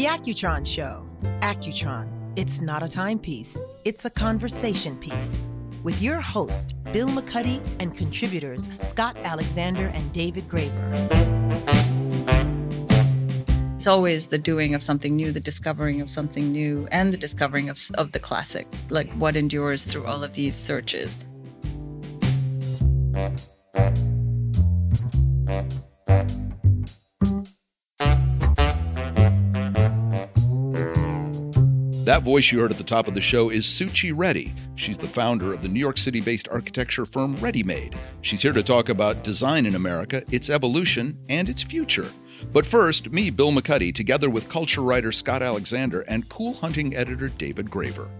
The Accutron Show. Accutron. It's not a timepiece, it's a conversation piece. With your host, Bill McCuddy, and contributors Scott Alexander and David Graver. It's always the doing of something new, the discovering of something new, and the discovering of, of the classic, like what endures through all of these searches. That voice you heard at the top of the show is Suchi Reddy. She's the founder of the New York City based architecture firm Reddymade. She's here to talk about design in America, its evolution, and its future. But first, me, Bill McCuddy, together with culture writer Scott Alexander and cool hunting editor David Graver.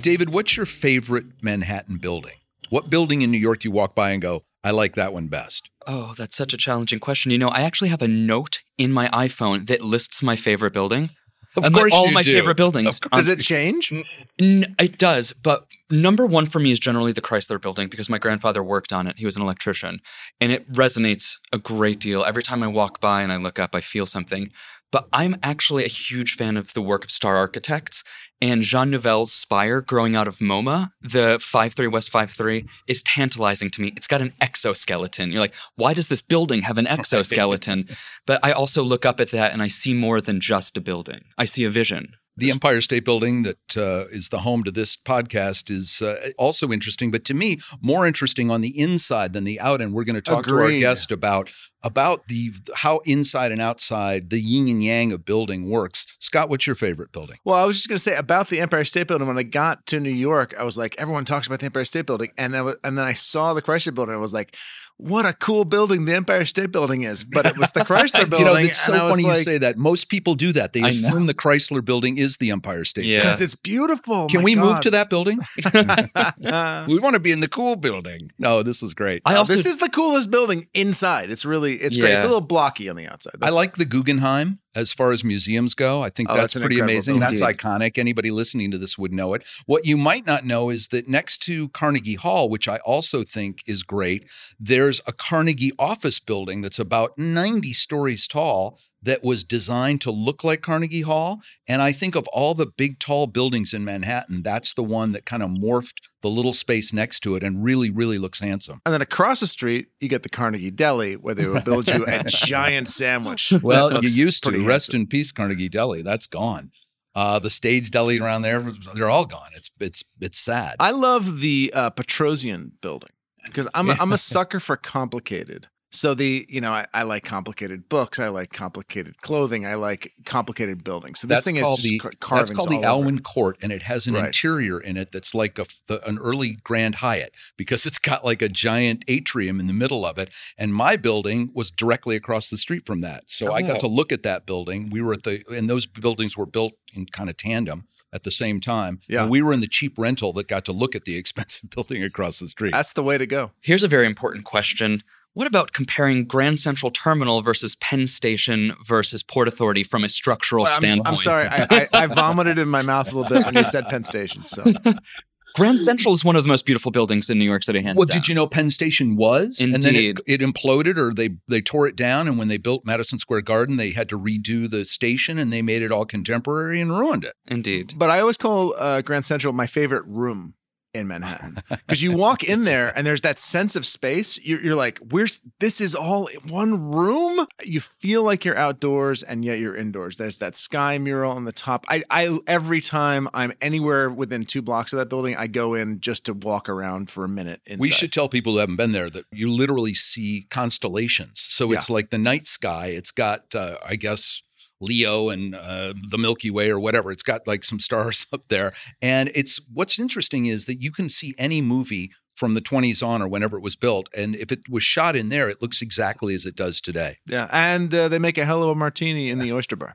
David, what's your favorite Manhattan building? What building in New York do you walk by and go, I like that one best? Oh, that's such a challenging question. You know, I actually have a note in my iPhone that lists my favorite building. Of And, course all my do. favorite buildings. Does it change? N- it does, but number one for me is generally the Chrysler building because my grandfather worked on it. He was an electrician, and it resonates a great deal. Every time I walk by and I look up, I feel something. But I'm actually a huge fan of the work of Star Architects and Jean Nouvel's Spire growing out of MoMA, the 53 West 53, is tantalizing to me. It's got an exoskeleton. You're like, why does this building have an exoskeleton? but I also look up at that and I see more than just a building. I see a vision. The Empire State Building, that uh, is the home to this podcast, is uh, also interesting, but to me, more interesting on the inside than the out. And we're going to talk to our guest about about the how inside and outside the yin and yang of building works. Scott, what's your favorite building? Well, I was just going to say about the Empire State Building. When I got to New York, I was like, everyone talks about the Empire State Building, and then and then I saw the Chrysler Building. I was like, what a cool building the Empire State Building is. But it was the Chrysler Building. you know, it's so and I funny you like, say that. Most people do that. They I know. assume the Chrysler Building is the Empire State. Yeah. Building. because it's beautiful. Can My we move to that building? Uh, We want to be in the cool building. No, this is great. I also this is the coolest building inside. It's really, it's great. It's a little blocky on the outside. I like the Guggenheim as far as museums go. I think Oh, that's, that's pretty amazing. That's building. iconic. Anybody listening to this would know it. What you might not know is that next to Carnegie Hall, which I also think is great, there's a Carnegie office building that's about 90 stories tall that was designed to look like Carnegie Hall. And I think of all the big, tall buildings in Manhattan, that's the one that kind of morphed the little space next to it and really, really looks handsome. And then across the street, you get the Carnegie Deli, where they will build you a giant sandwich. Well, you used to. Rest handsome. in peace, Carnegie Deli. That's gone. Uh, the stage deli around there, they're all gone. It's it's it's sad. I love the uh, Petrossian building because I'm a, I'm a sucker for complicated. So the you know I, I like complicated books. I like complicated clothing. I like complicated buildings. So this that's thing is called just the car- that's called the all over. Alwyn Court, and it has an Right. interior in it that's like a the, an early Grand Hyatt because it's got like a giant atrium in the middle of it. And my building was directly across the street from that, so I got Oh. to look at that building. We were at the and those buildings were built in kind of tandem at the same time. Yeah. and we were in the cheap rental that got to look at the expensive building across the street. That's the way to go. Here's a very important question. What about comparing Grand Central Terminal versus Penn Station versus Port Authority from a structural Well, I'm, standpoint? I'm sorry. I, I, I vomited in my mouth a little bit when you said Penn Station. So Grand Central is one of the most beautiful buildings in New York City, hands Well, down. did you know Penn Station was? And then it, it imploded or they they tore it down and when they built Madison Square Garden, they had to redo the station and they made it all contemporary and ruined it. Indeed. But I always call uh, Grand Central my favorite room in Manhattan because you walk in there and there's that sense of space. You're, you're like, "Where's this? Is all one room?" You feel like you're outdoors and yet you're indoors. There's that sky mural on the top. I, I every time I'm anywhere within two blocks of that building, I go in just to walk around for a minute. Inside. We should tell people who haven't been there that you literally see constellations. So it's like the night sky. It's got, uh, I guess, Leo and uh, the Milky Way or whatever. It's got like some stars up there. And it's what's interesting is that you can see any movie from the 20s on or whenever it was built. And if it was shot in there, it looks exactly as it does today. Yeah, and uh, they make a hell of a martini in the oyster bar.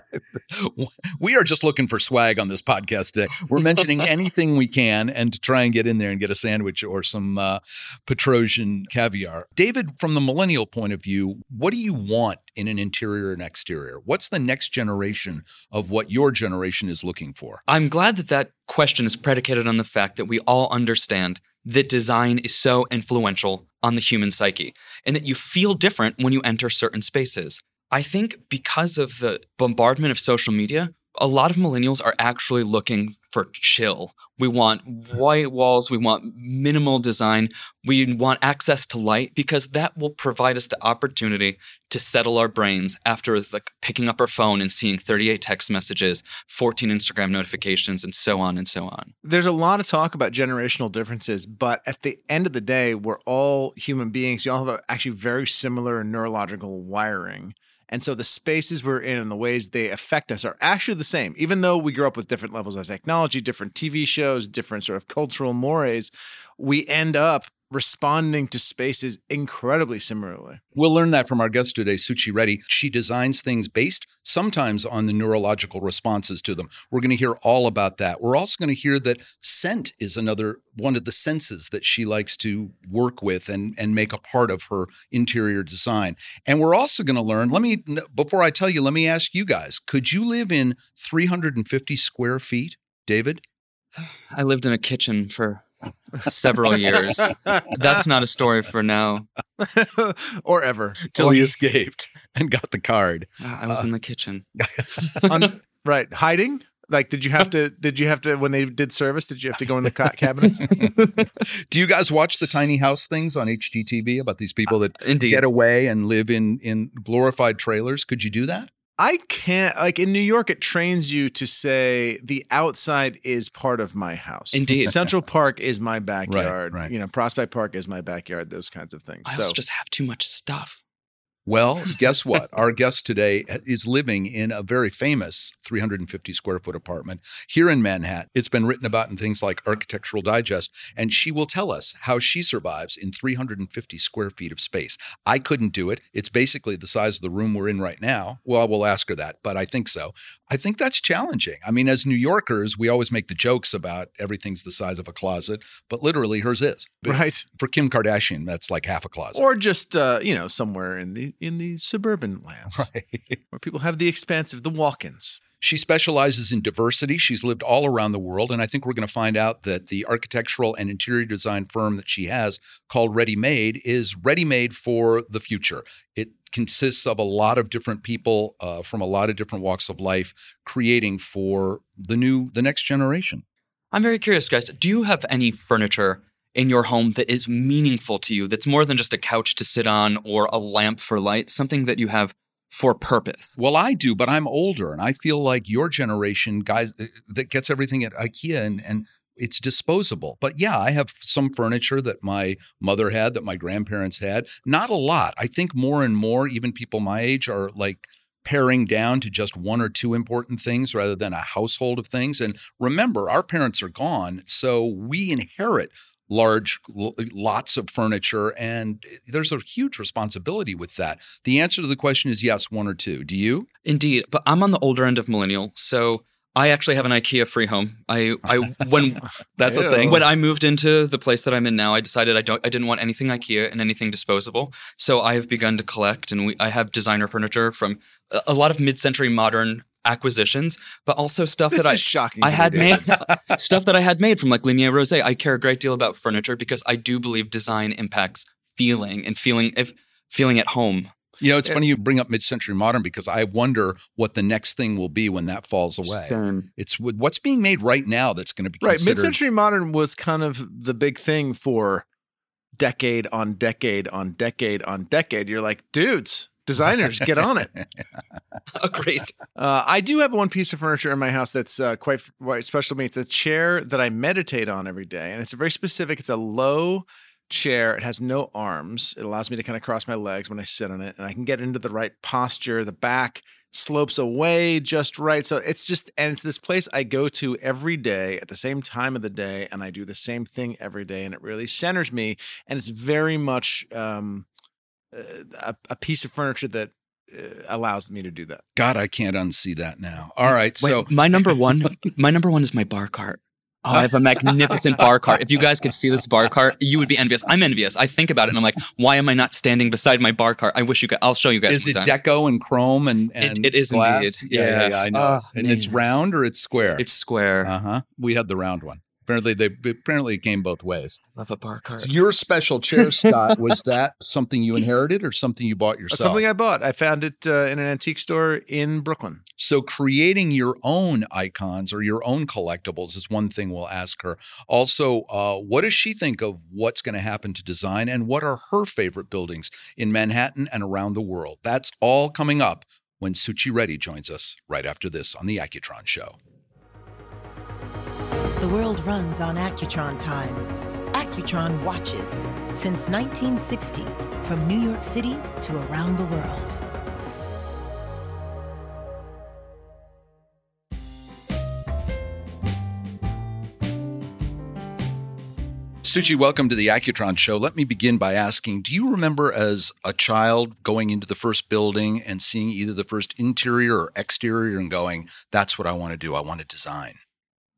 we are just looking for swag on this podcast today. We're mentioning anything we can and to try and get in there and get a sandwich or some uh, Petrossian caviar. David, from the millennial point of view, what do you want in an interior and exterior? What's the next generation of what your generation is looking for? I'm glad that that question is predicated on the fact that we all understand that design is so influential on the human psyche and that you feel different when you enter certain spaces. I think because of the bombardment of social media, a lot of millennials are actually looking for chill. We want white walls, we want minimal design, we want access to light because that will provide us the opportunity to settle our brains after like picking up our phone and seeing 38 text messages, 14 Instagram notifications and so on and so on. There's a lot of talk about generational differences, but at the end of the day, we're all human beings. You all have actually very similar neurological wiring. And so the spaces we're in and the ways they affect us are actually the same. Even though we grew up with different levels of technology, different TV shows, different sort of cultural mores, we end up responding to spaces incredibly similarly. We'll learn that from our guest today, Suchi Reddy. She designs things based sometimes on the neurological responses to them. We're going to hear all about that. We're also going to hear that scent is another one of the senses that she likes to work with and, and make a part of her interior design. And we're also going to learn, let me, before I tell you, let me ask you guys could you live in 350 square feet, David? I lived in a kitchen for several years. That's not a story for now. or ever. Till he escaped and got the card. I was uh, in the kitchen. on, right. Hiding? Like, did you have to? Did you have to when they did service? Did you have to go in the cabinets? Do you guys watch the tiny house things on HGTV about these people that uh, get away and live in in glorified trailers? Could you do that? I can't like in New York it trains you to say the outside is part of my house. Indeed. Central Park is my backyard. Right, right. You know, Prospect Park is my backyard, those kinds of things. I so also just have too much stuff. Well, guess what? Our guest today eh, is living in a very famous 350 square foot apartment here in Manhattan. It's been written about in things like Architectural Digest, and she will tell us how she survives in 350 square feet of space. I couldn't do it. It's basically the size of the room we're in right now. Well, we'll ask her that, but I think so. I think that's challenging. I mean, as New Yorkers, we always make the jokes about everything's the size of a closet, but literally hers is. But right. For Kim Kardashian, that's like half a closet. Or just uh, you know, somewhere in the in the suburban lands. Right. Where people have the expansive, the walk-ins. She specializes in diversity. She's lived all around the world. And I think we're going to find out that the architectural and interior design firm that she has called Reddymade is ready made for the future. It consists of a lot of different people uh, from a lot of different walks of life creating for the new, the next generation. I'm very curious, guys. Do you have any furniture in your home that is meaningful to you, that's more than just a couch to sit on or a lamp for light, something that you have for purpose? Well, I do, but I'm older and I feel like your generation, guys, uh, that gets everything at IKEA and, and it's disposable. But yeah, I have some furniture that my mother had, that my grandparents had. Not a lot. I think more and more, even people my age, are like paring down to just one or two important things rather than a household of things. And remember, our parents are gone, so we inherit large lots of furniture and eh, there's a huge responsibility with that the answer to the question is yes one or two do you indeed but i'm on the older end of millennial so I actually have an IKEA free home. I, I when that's a thing. When I moved into the place that I'm in now, I decided I don't I didn't want anything IKEA and anything disposable. So I have begun to collect, and we, I have designer furniture from a, a lot of mid-century modern acquisitions, but also stuff this that I shocking I had made stuff that I had made from like Ligne Roset. I care a great deal about furniture because I do believe design impacts feeling and feeling if feeling at home. You know, it's funny you bring up mid-century modern because I wonder what the next thing will be when that falls away. Same. It's what's being made right now that's going to be right. Considered- Mid-century modern was kind of the big thing for decade on decade on decade on decade. You're like, dudes, designers, get on it. Agreed. Uh, I do have one piece of furniture in my house that's uh, quite, quite special to me. It's a chair that I meditate on every day, and it's a very specific. It's a low chair. It has no arms. It allows me to kind of cross my legs when I sit on it, and I can get into the right posture. The back slopes away just right. So it's just, and it's this place I go to every day at the same time of the day, and I do the same thing every day, and it really centers me. And it's very much um, a, a piece of furniture that uh, allows me to do that. God, I can't unsee that now. All right, Wait, so my number one, my number one is my bar cart. Oh, I have a magnificent bar cart. If you guys could see this bar cart, you would be envious. I'm envious. I think about it and I'm like, why am I not standing beside my bar cart? I wish you could. I'll show you guys. Is it sometime. deco and chrome and, and it, it is glass? indeed. Yeah, yeah, yeah, I know. Oh, and man. it's round or it's square? It's square. uh huh. We had the round one. Apparently, they apparently it came both ways. Love a bar cart. So your special chair, Scott, was that something you inherited or something you bought yourself? Something I bought. I found it uh, in an antique store in Brooklyn. So creating your own icons or your own collectibles is one thing we'll ask her. Also, uh, what does she think of what's going to happen to design and what are her favorite buildings in Manhattan and around the world? That's all coming up when Suchi Reddy joins us right after this on the Accutron Show. The world runs on Accutron time. Accutron watches since 1960 from New York City to around the world. Suchi, welcome to the Accutron Show. Let me begin by asking Do you remember as a child going into the first building and seeing either the first interior or exterior and going, That's what I want to do? I want to design?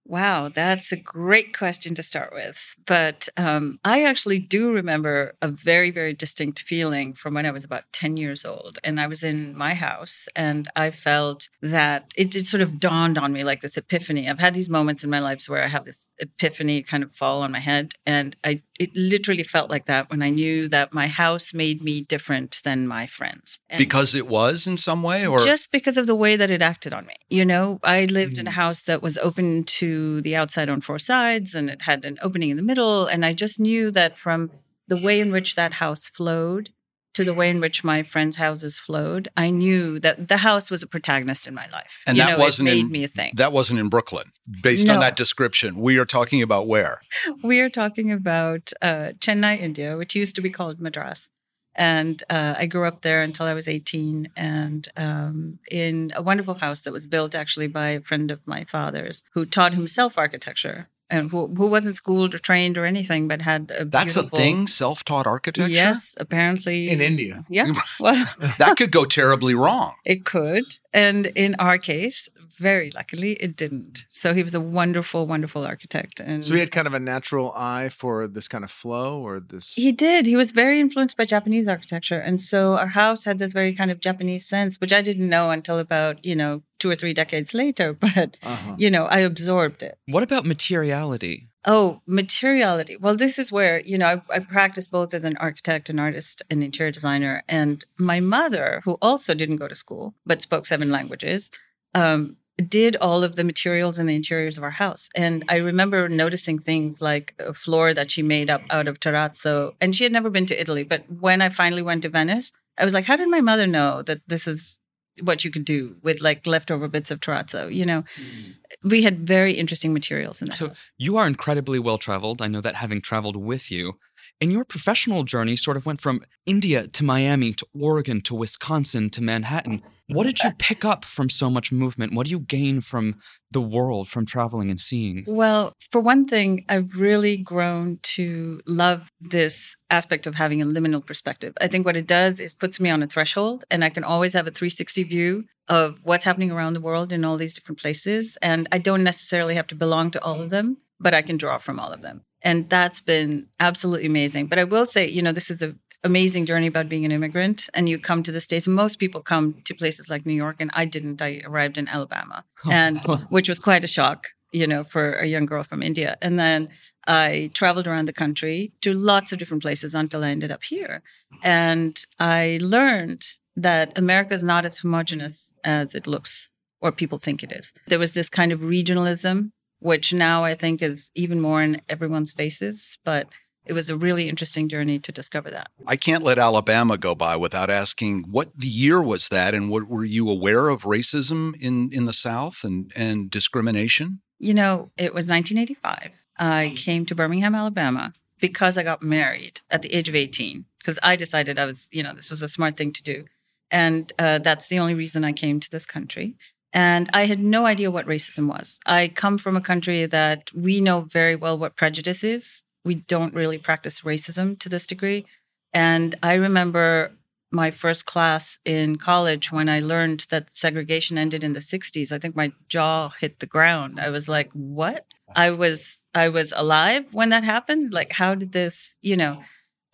Wow, that's a great question to start with. But um, I actually do remember a very, very distinct feeling from when I was about 10 years old. And I was in my house and I felt that it, it sort of dawned on me like this epiphany. I've had these moments in my life where I have this epiphany kind of fall on my head. And I it literally felt like that when I knew that my house made me different than my friends. And because it was in some way or just because of the way that it acted on me. You know, I lived mm. in a house that was open to the outside on four sides and it had an opening in the middle. And I just knew that from the way in which that house flowed to the way in which my friends' houses flowed, I knew that the house was a protagonist in my life. And you that know, wasn't made in, me a thing. That wasn't in Brooklyn. Based no. on that description, we are talking about where? We are talking about uh, Chennai, India, which used to be called Madras. And uh, I grew up there until I was 18 and um, in a wonderful house that was built actually by a friend of my father's who taught himself architecture and who, who wasn't schooled or trained or anything, but had a That's a thing, self taught architecture? Yes, apparently. In India. Yeah. Well, that could go terribly wrong. It could. And in our case, very luckily, it didn't. So he was a wonderful, wonderful architect. And so he had kind of a natural eye for this kind of flow or this. He did. He was very influenced by Japanese architecture. And so our house had this very kind of Japanese sense, which I didn't know until about, you know, two or three decades later. But, uh-huh. you know, I absorbed it. What about materiality? Oh, materiality. Well, this is where, you know, I, I practice both as an architect, an artist, an interior designer. And my mother, who also didn't go to school, but spoke seven languages, um, did all of the materials and the interiors of our house. And I remember noticing things like a floor that she made up out of terrazzo. And she had never been to Italy. But when I finally went to Venice, I was like, how did my mother know that this is what you could do with like leftover bits of terrazzo. You know, mm. We had very interesting materials in the so house. You are incredibly well traveled. I know that having traveled with you. And your professional journey sort of went from India to Miami to Oregon to Wisconsin to Manhattan. What did you pick up from so much movement? What do you gain from the world from traveling and seeing? Well, for one thing, I've really grown to love this aspect of having a liminal perspective. I think what it does is puts me on a threshold and I can always have a 360 view of what's happening around the world in all these different places. And I don't necessarily have to belong to all of them, but I can draw from all of them. And that's been absolutely amazing. But I will say, you know, this is an amazing journey about being an immigrant. And you come to the States. Most people come to places like New York, and I didn't. I arrived in Alabama, oh, and which was quite a shock, you know, for a young girl from India. And then I traveled around the country to lots of different places until I ended up here. And I learned that America is not as homogenous as it looks or people think it is. There was this kind of regionalism which now I think is even more in everyone's faces. But it was a really interesting journey to discover that. I can't let Alabama go by without asking what the year was that and what were you aware of racism in in the South and and discrimination? You know, it was 1985. I came to Birmingham, Alabama because I got married at the age of 18 because I decided I was, you know, this was a smart thing to do. And uh, that's the only reason I came to this country. And I had no idea what racism was. I come from a country that we know very well what prejudice is. We don't really practice racism to this degree. And I remember my first class in college when I learned that segregation ended in the 60s. I think my jaw hit the ground. I was like, "What?" I was I was alive when that happened. Like how did this, you know,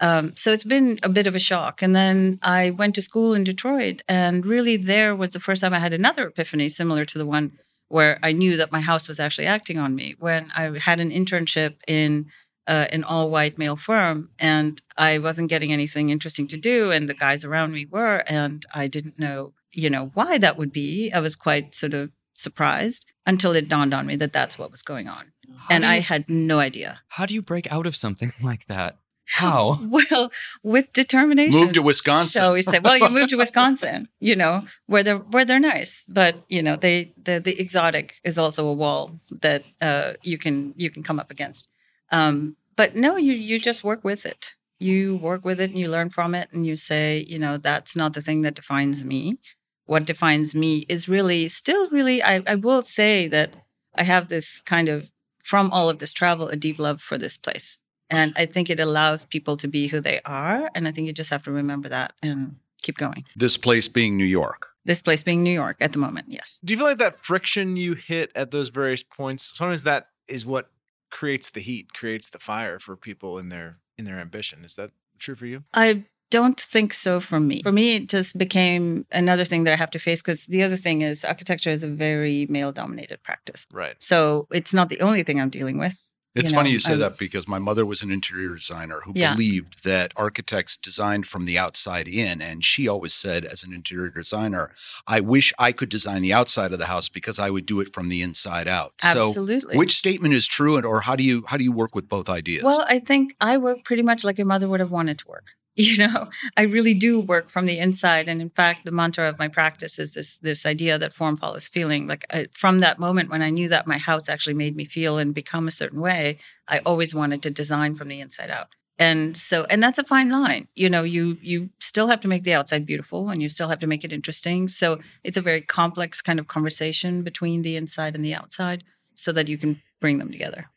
um, so it's been a bit of a shock. And then I went to school in Detroit, and really there was the first time I had another epiphany similar to the one where I knew that my house was actually acting on me. When I had an internship in uh, an all white male firm and I wasn't getting anything interesting to do, and the guys around me were, and I didn't know, you know, why that would be. I was quite sort of surprised until it dawned on me that that's what was going on. How and you- I had no idea. How do you break out of something like that? How? Well, with determination. Move to Wisconsin. So we say, well, you move to Wisconsin, you know, where they're where they're nice, but you know, they the the exotic is also a wall that uh, you can you can come up against. Um, but no, you you just work with it. You work with it and you learn from it, and you say, you know, that's not the thing that defines me. What defines me is really still really. I, I will say that I have this kind of from all of this travel a deep love for this place and I think it allows people to be who they are. And I think you just have to remember that and keep going. This place being New York. This place being New York at the moment, yes. Do you feel like that friction you hit at those various points? Sometimes that is what creates the heat, creates the fire for people in their in their ambition. Is that true for you? I don't think so for me. For me, it just became another thing that I have to face because the other thing is architecture is a very male dominated practice. Right. So it's not the only thing I'm dealing with. It's You funny know, you say I'm- that because my mother was an interior designer who Yeah. believed that architects designed from the outside in. And she always said, as an interior designer, I wish I could design the outside of the house because I would do it from the inside out. Absolutely. So which statement is true and or how do you how do you work with both ideas? Well, I think I work pretty much like your mother would have wanted to work. You know, I really do work from the inside, and in fact, the mantra of my practice is this this idea that form follows feeling. Like I, from that moment when I knew that my house actually made me feel and become a certain way, I always wanted to design from the inside out. And so, and that's a fine line. You know, you you still have to make the outside beautiful, and you still have to make it interesting. So it's a very complex kind of conversation between the inside and the outside, so that you can bring them together.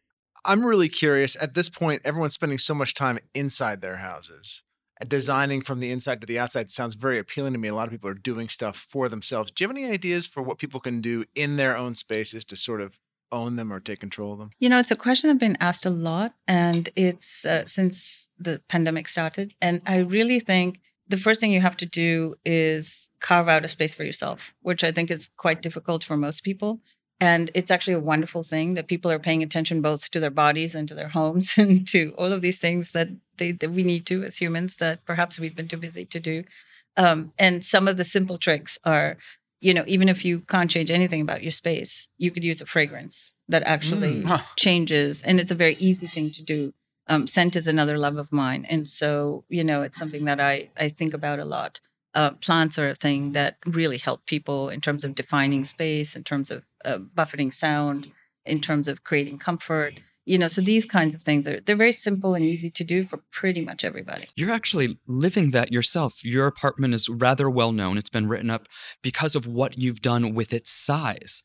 I'm really curious. At this point, everyone's spending so much time inside their houses. Designing from the inside to the outside sounds very appealing to me. A lot of people are doing stuff for themselves. Do you have any ideas for what people can do in their own spaces to sort of own them or take control of them? You know, it's a question I've been asked a lot, and it's uh, since the pandemic started. And I really think the first thing you have to do is carve out a space for yourself, which I think is quite difficult for most people. And it's actually a wonderful thing that people are paying attention both to their bodies and to their homes and to all of these things that they that we need to as humans that perhaps we've been too busy to do. Um, and some of the simple tricks are you know, even if you can't change anything about your space, you could use a fragrance that actually Mm. Changes. And it's a very easy thing to do. Um, scent is another love of mine. And so, you know, it's something that I, I think about a lot. Uh, plants are a thing that really help people in terms of defining space, in terms of uh, buffeting sound, in terms of creating comfort. You know, so these kinds of things are they're very simple and easy to do for pretty much everybody. You're actually living that yourself. Your apartment is rather well known. It's been written up because of what you've done with its size.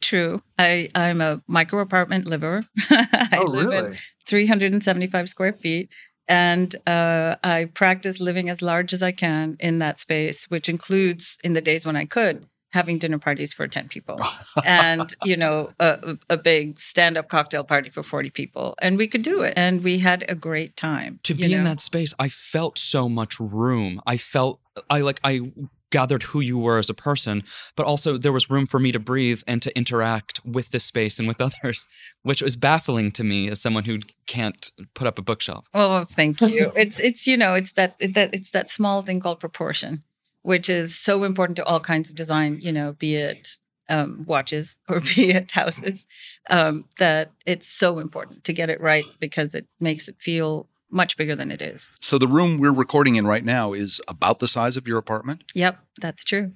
True. I, I'm a micro apartment liver. I oh, live in really? 375 square feet. And uh, I practice living as large as I can in that space, which includes, in the days when I could, having dinner parties for 10 people and, you know, a, a big stand up cocktail party for 40 people. And we could do it. And we had a great time. To be in that space, I felt so much room. I felt I like I gathered who you were as a person, but also there was room for me to breathe and to interact with this space and with others, which was baffling to me as someone who can't put up a bookshelf. Oh, thank you. it's it's you know it's that that it's that small thing called proportion, which is so important to all kinds of design. You know, be it um, watches or be it houses, um, that it's so important to get it right because it makes it feel much bigger than it is. so the room we're recording in right now is about the size of your apartment. Yep, that's true.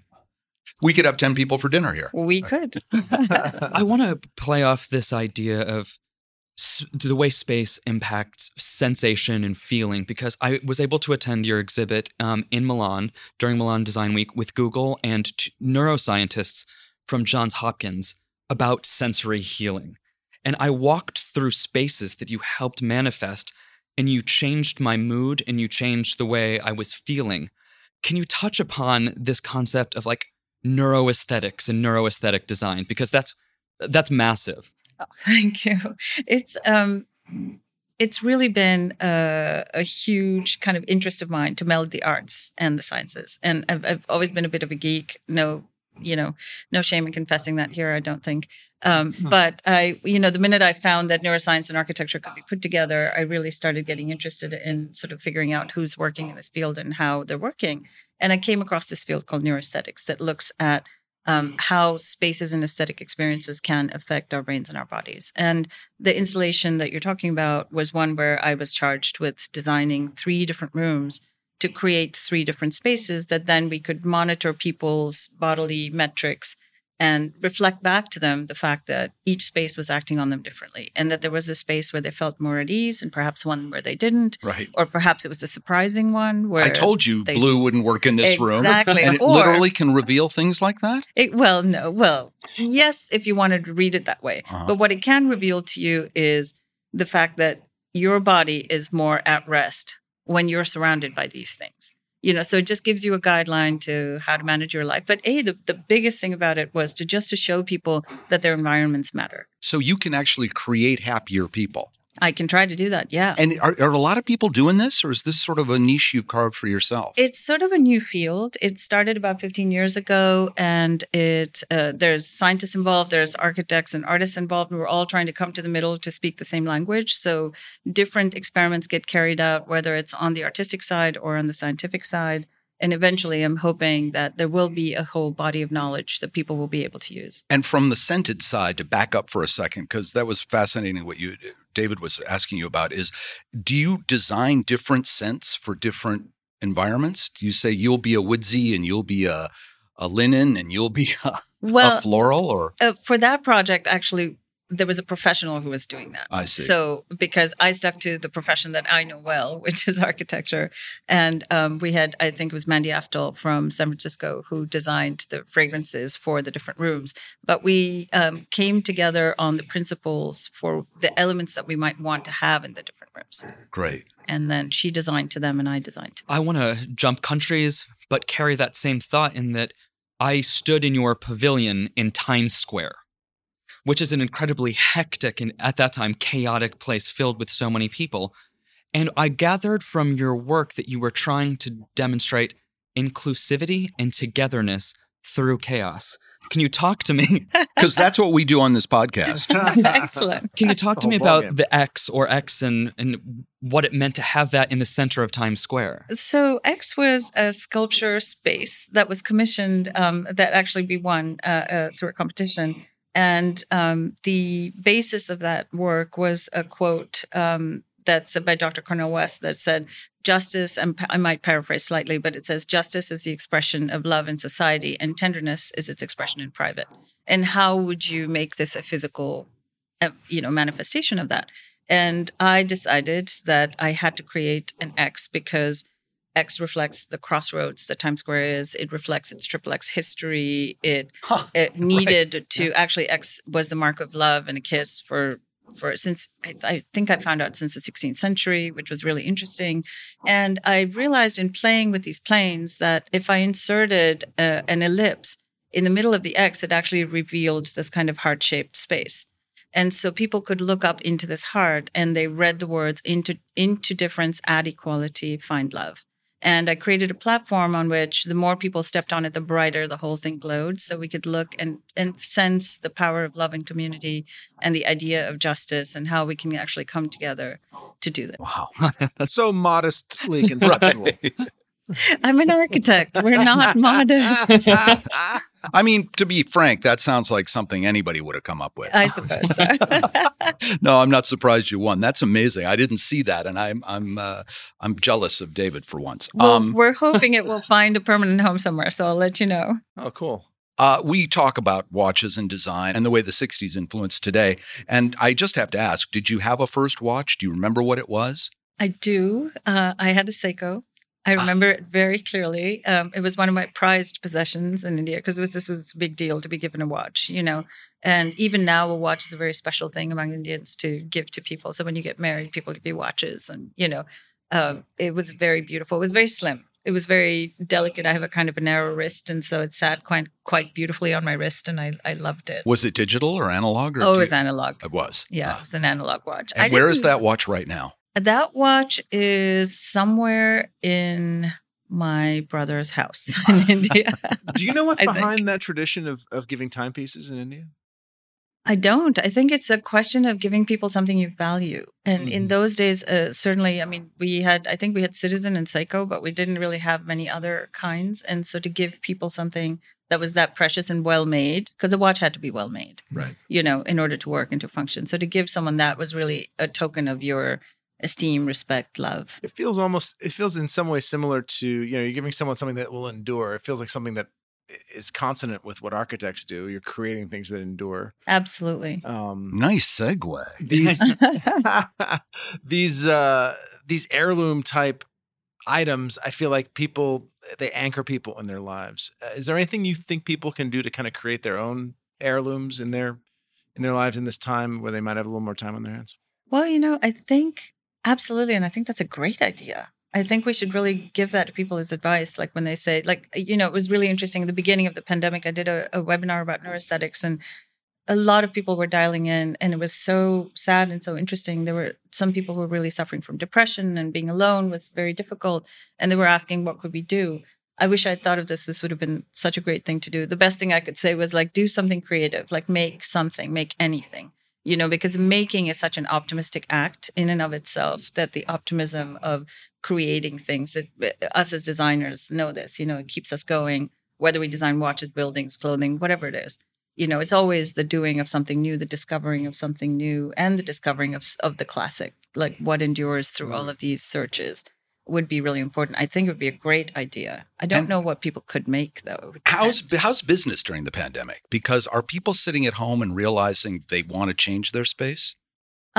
We could have 10 people for dinner here. We could. I want to play off this idea of the way space impacts sensation and feeling because I was able to attend your exhibit um, in Milan during Milan Design Week with Google and t- neuroscientists from Johns Hopkins about sensory healing. And I walked through spaces that you helped manifest, and you changed my mood and you changed the way I was feeling. Can you touch upon this concept of like neuroaesthetics and neuroaesthetic design? Because that's that's massive. Thank you. It's um it's really been a, a huge kind of interest of mine to meld the arts and the sciences. And I've, I've always been a bit of a geek. No you know, no shame in confessing that here. I don't think. Um, but I, you know, the minute I found that neuroscience and architecture could be put together, I really started getting interested in sort of figuring out who's working in this field and how they're working. And I came across this field called neuroaesthetics that looks at um, how spaces and aesthetic experiences can affect our brains and our bodies. And the installation that you're talking about was one where I was charged with designing three different rooms to create three different spaces that then we could monitor people's bodily metrics and reflect back to them the fact that each space was acting on them differently and that there was a space where they felt more at ease and perhaps one where they didn't Right. or perhaps it was a surprising one where I told you they- blue wouldn't work in this room. Exactly. And it Or- literally can reveal things like that? It, well, no. Well, yes, if you wanted to read it that way. Uh-huh. But what it can reveal to you is the fact that your body is more at rest when you're surrounded by these things. You know, so it just gives you a guideline to how to manage your life. But a the, the biggest thing about it was to just to show people that their environments matter. So you can actually create happier people. I can try to do that. Yeah. And are, are a lot of people doing this, or is this sort of a niche you've carved for yourself? It's sort of a new field. It started about 15 years ago, and it uh, there's scientists involved, there's architects and artists involved. and We're all trying to come to the middle to speak the same language. So different experiments get carried out, whether it's on the artistic side or on the scientific side. And eventually, I'm hoping that there will be a whole body of knowledge that people will be able to use. And from the scented side, to back up for a second, because that was fascinating what you, David was asking you about, is do you design different scents for different environments? Do you say you'll be a woodsy and you'll be a, a linen and you'll be a, Well, a floral or? uh, for that project, actually, there was a professional who was doing that. I see. So because I stuck to the profession that I know well, which is architecture, and um, we had I think it was Mandy Aftel from San Francisco who designed the fragrances for the different rooms. But we um, came together on the principles for the elements that we might want to have in the different rooms, Great. and then she designed to them, and I designed to them. I want to jump countries, but carry that same thought in that I stood in your pavilion in Times Square, which is an incredibly hectic and at that time chaotic place filled with so many people. And I gathered from your work that you were trying to demonstrate inclusivity and togetherness through chaos. Can you talk to me? Because that's what we do on this podcast. Excellent. Can you talk to me about ballgame. the X or X and, and what it meant to have that in the center of Times Square? So X was a sculpture space that was commissioned um, that actually we won uh, uh, through a competition. And um, the basis of that work was a quote um, that's by Dr. Cornel West that said, Justice, and I might paraphrase slightly, but it says, Justice is the expression of love in society, and tenderness is its expression in private. And how would you make this a physical, uh, you know, manifestation of that? And I decided that I had to create an X because X reflects the crossroads that Times Square is. It reflects its triple X history. It Huh, it needed to actually X was the mark of love and a kiss for for since I, I think I found out since the 16th century, which was really interesting. And I realized in playing with these planes that if I inserted uh, an ellipse in the middle of the X, it actually revealed this kind of heart shaped space. And so people could look up into this heart and they read the words into into difference, add equality, find love. And I created a platform on which the more people stepped on it, the brighter the whole thing glowed. So we could look and, and sense the power of love and community and the idea of justice and how we can actually come together to do that. wow. so modestly conceptual. I'm an architect. We're not modest. I mean, to be frank, that sounds like something anybody would have come up with. I suppose so. no, I'm not surprised you won. That's amazing. I didn't see that, and I'm I'm uh, I'm jealous of David for once. well, um, we're hoping it will find a permanent home somewhere. So I'll let you know. oh, cool. Uh, we talk about watches and design and the way the 60s influenced today. And I just have to ask did you have a first watch? Do you remember what it was? I do. Uh, I had a Seiko. I remember it very clearly. Um, it was one of my prized possessions in India because was this was a big deal to be given a watch, you know. And even now, a watch is a very special thing among Indians to give to people. So when you get married, people give you watches, and you know, um, it was very beautiful. It was very slim. It was very delicate. I have a kind of a narrow wrist, and so it sat quite quite beautifully on my wrist, and I I loved it. Was it digital or analog? Or Oh, it was you- analog. It was. Yeah, Ah. it was an analog watch. I And where is that watch right now? That watch is somewhere in my brother's house in India. Do you know what's behind think. that tradition of of giving timepieces in India? I don't. I think it's a question of giving people something you value. And in Mhm. those days, uh, certainly, I mean, we had, I think we had Citizen and Seiko, but we didn't really have many other kinds. And so to give people something that was that precious and well made, because a watch had to be well made, Right. you know, in order to work and to function. So to give someone that was really a token of your esteem, respect, love. It feels almost. It feels in some way similar to you know you're giving someone something that will endure. It feels like something that is consonant with what architects do. You're creating things that endure. Absolutely. Um, Nice segue. these these uh these heirloom type items i feel like people they anchor people in their lives uh, is there anything you think people can do to kind of create their own heirlooms in their in their lives in this time where they might have a little more time on their hands Well, you know, I think absolutely. And I think that's a great idea. I think we should really give that to people as advice. Like when they say, like, you know, it was really interesting. At the beginning of the pandemic, I did a, a webinar about neuroaesthetics and a lot of people were dialing in and it was so sad and so interesting. There were some people who were really suffering from depression and being alone was very difficult. And they were asking, what could we do? I wish I'd thought of this. This would have been such a great thing to do. The best thing I could say was like, do something creative, like make something, make anything you know, because making is such an optimistic act in and of itself that the optimism of creating things, that uh, us as designers know this, you know, it keeps us going, whether we design watches, buildings, clothing, whatever it is. You know, it's always the doing of something new, the discovering of something new, and the discovering of, of the classic, like what endures through all of these searches would be really important. I think it would be a great idea. I don't And- know what people could make though. How's how's business during the pandemic? Because are people sitting at home and realizing they want to change their space?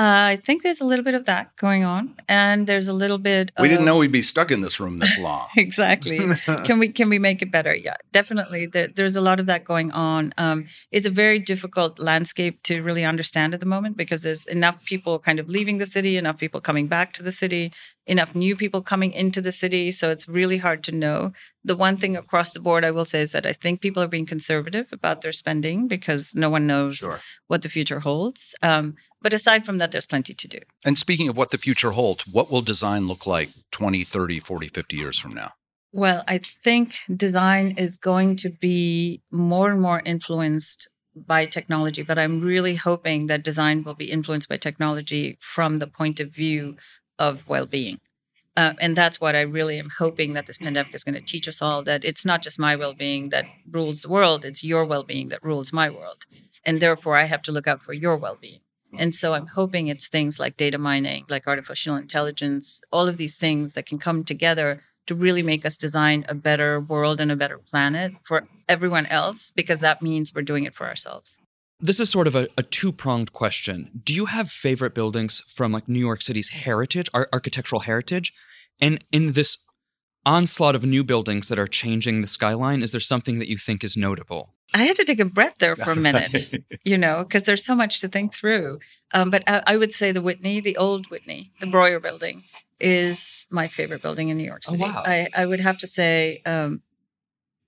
Uh, I think there's a little bit of that going on, and there's a little bit. We didn't know we'd be stuck in this room this long. exactly. can we can we make it better? Yeah, definitely. There, there's a lot of that going on. Um, it's a very difficult landscape to really understand at the moment because there's enough people kind of leaving the city, enough people coming back to the city, enough new people coming into the city. So it's really hard to know. The one thing across the board I will say is that I think people are being conservative about their spending because no one knows sure what the future holds. Um, but aside from that, there's plenty to do. And speaking of what the future holds, what will design look like 20, 30, 40, 50 years from now? Well, I think design is going to be more and more influenced by technology, but I'm really hoping that design will be influenced by technology from the point of view of well being. Uh, and that's what I really am hoping that this pandemic is going to teach us all that it's not just my well being that rules the world, it's your well being that rules my world. And therefore, I have to look out for your well being. And so I'm hoping it's things like data mining, like artificial intelligence, all of these things that can come together to really make us design a better world and a better planet for everyone else, because that means we're doing it for ourselves. This is sort of a, a two pronged question. Do you have favorite buildings from like New York City's heritage, ar- architectural heritage? And in this onslaught of new buildings that are changing the skyline, is there something that you think is notable? I had to take a breath there for a minute, you know, because there's so much to think through. Um, but I, I would say the Whitney, the old Whitney, the Breuer building, is my favorite building in New York Oh, City. wow. I, I would have to say, um,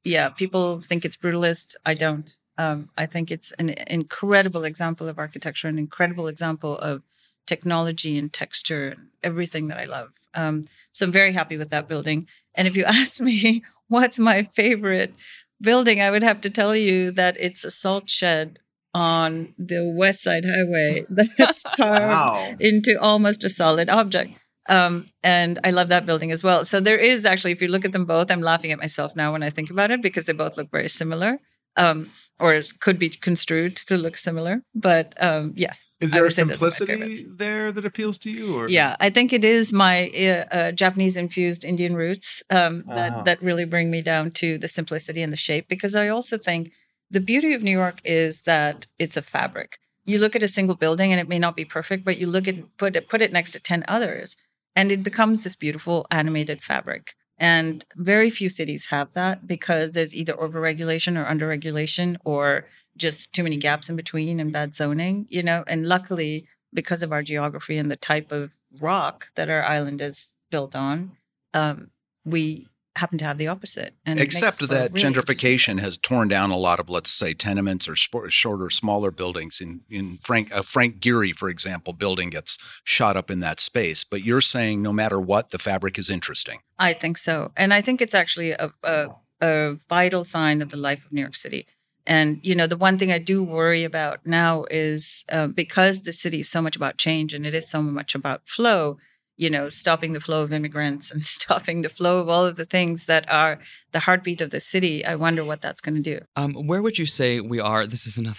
yeah, people think it's brutalist. I don't. Um, I think it's an incredible example of architecture, an incredible example of technology and texture and everything that I love. Um, so I'm very happy with that building. And if you ask me what's my favorite building, I would have to tell you that it's a salt shed on the West Side Highway that's carved wow into almost a solid object. Um, and I love that building as well. So there is actually, if you look at them both, I'm laughing at myself now when I think about it because they both look very similar. Um, or it could be construed to look similar. But um, yes. is there a would say those are my simplicity there that appeals to you or Yeah, I think it is my uh, uh, Japanese infused Indian roots um, that Uh-huh. that really bring me down to the simplicity and the shape. Because I also think the beauty of New York is that it's a fabric. You look at a single building and it may not be perfect, but you look at put it put it next to ten others, and it becomes this beautiful animated fabric. And very few cities have that because there's either overregulation or underregulation or just too many gaps in between and bad zoning, you know. And luckily, because of our geography and the type of rock that our island is built on, um, we happen to have the opposite. And Except that really gentrification has torn down a lot of, let's say, tenements or spor- shorter, smaller buildings. In in Frank uh, Frank Gehry, for example, building gets shot up in that space. But you're saying no matter what, the fabric is interesting. I think so. And I think it's actually a, a, a vital sign of the life of New York City. And, you know, the one thing I do worry about now is uh, because the city is so much about change and it is so much about flow, you know, stopping the flow of immigrants and stopping the flow of all of the things that are the heartbeat of the city. I wonder what that's going to do. Um, where would you say we are? This is another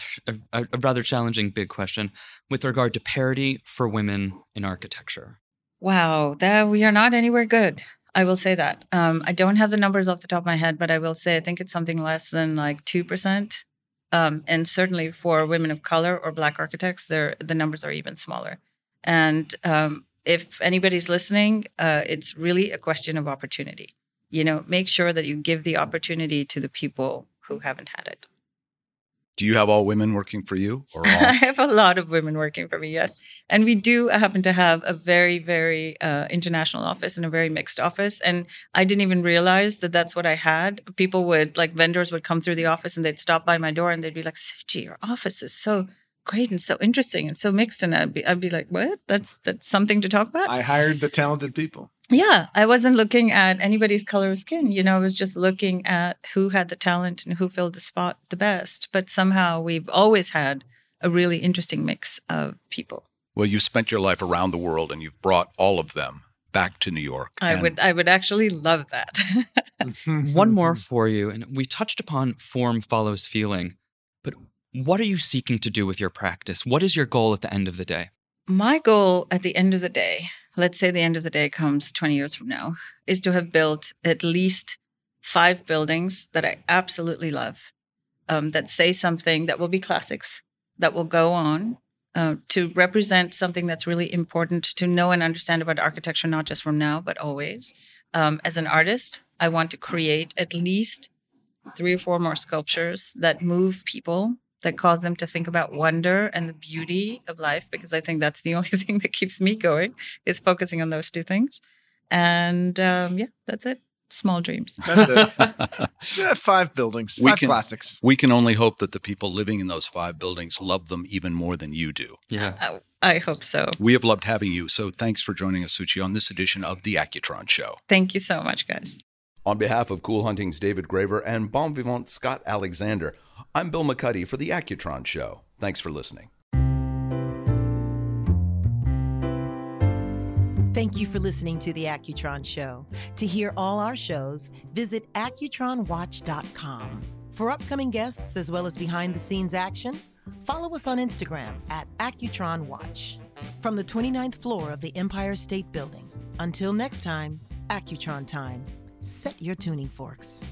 a, a rather challenging big question with regard to parity for women in architecture. Wow, that we are not anywhere good. I will say that. Um, I don't have the numbers off the top of my head, but I will say I think it's something less than like two percent. Um, and certainly for women of color or Black architects, the numbers are even smaller. And um, if anybody's listening, uh, it's really a question of opportunity. You know, make sure that you give the opportunity to the people who haven't had it. Do you have all women working for you, or I have a lot of women working for me, yes. And we do happen to have a very, very uh, international office and a very mixed office. And I didn't even realize that that's what I had. People would, like, vendors would come through the office and they'd stop by my door and they'd be like, Suchi, your office is so great and so interesting and so mixed. And I'd be, I'd be like, what? That's that's something to talk about? I hired the talented people. Yeah, I wasn't looking at anybody's color of skin. You know, I was just looking at who had the talent and who filled the spot the best. But somehow we've always had a really interesting mix of people. well, you've spent your life around the world, and you've brought all of them back to New York. I And would I would actually love that. One more for you, and we touched upon form follows feeling, but what are you seeking to do with your practice? What is your goal at the end of the day? My goal at the end of the day, let's say the end of the day comes 20 years from now, is to have built at least five buildings that I absolutely love, um, that say something that will be classics, that will go on uh, to represent something that's really important to know and understand about architecture, not just from now, but always. Um, as an artist, I want to create at least three or four more sculptures that move people that cause them to think about wonder and the beauty of life because i think that's the only thing that keeps me going is focusing on those two things and um, yeah that's it small dreams That's it. Yeah, five buildings, We five can- classics. we can only hope that the people living in those five buildings love them even more than you do. Yeah. i hope so We have loved having you, so thanks for joining us, Suchi, on this edition of the Accutron Show. thank you so much guys On behalf of Cool Hunting's David Graver and Bon Vivant Scott Alexander, I'm Bill McCuddy for the Accutron Show. Thanks for listening. Thank you for listening to The Accutron Show. To hear all our shows, visit AccutronWatch.com. For upcoming guests as well as behind the scenes action, follow us on Instagram at Accutron Watch. From the 29th floor of the Empire State Building. Until next time, Accutron time set your tuning forks.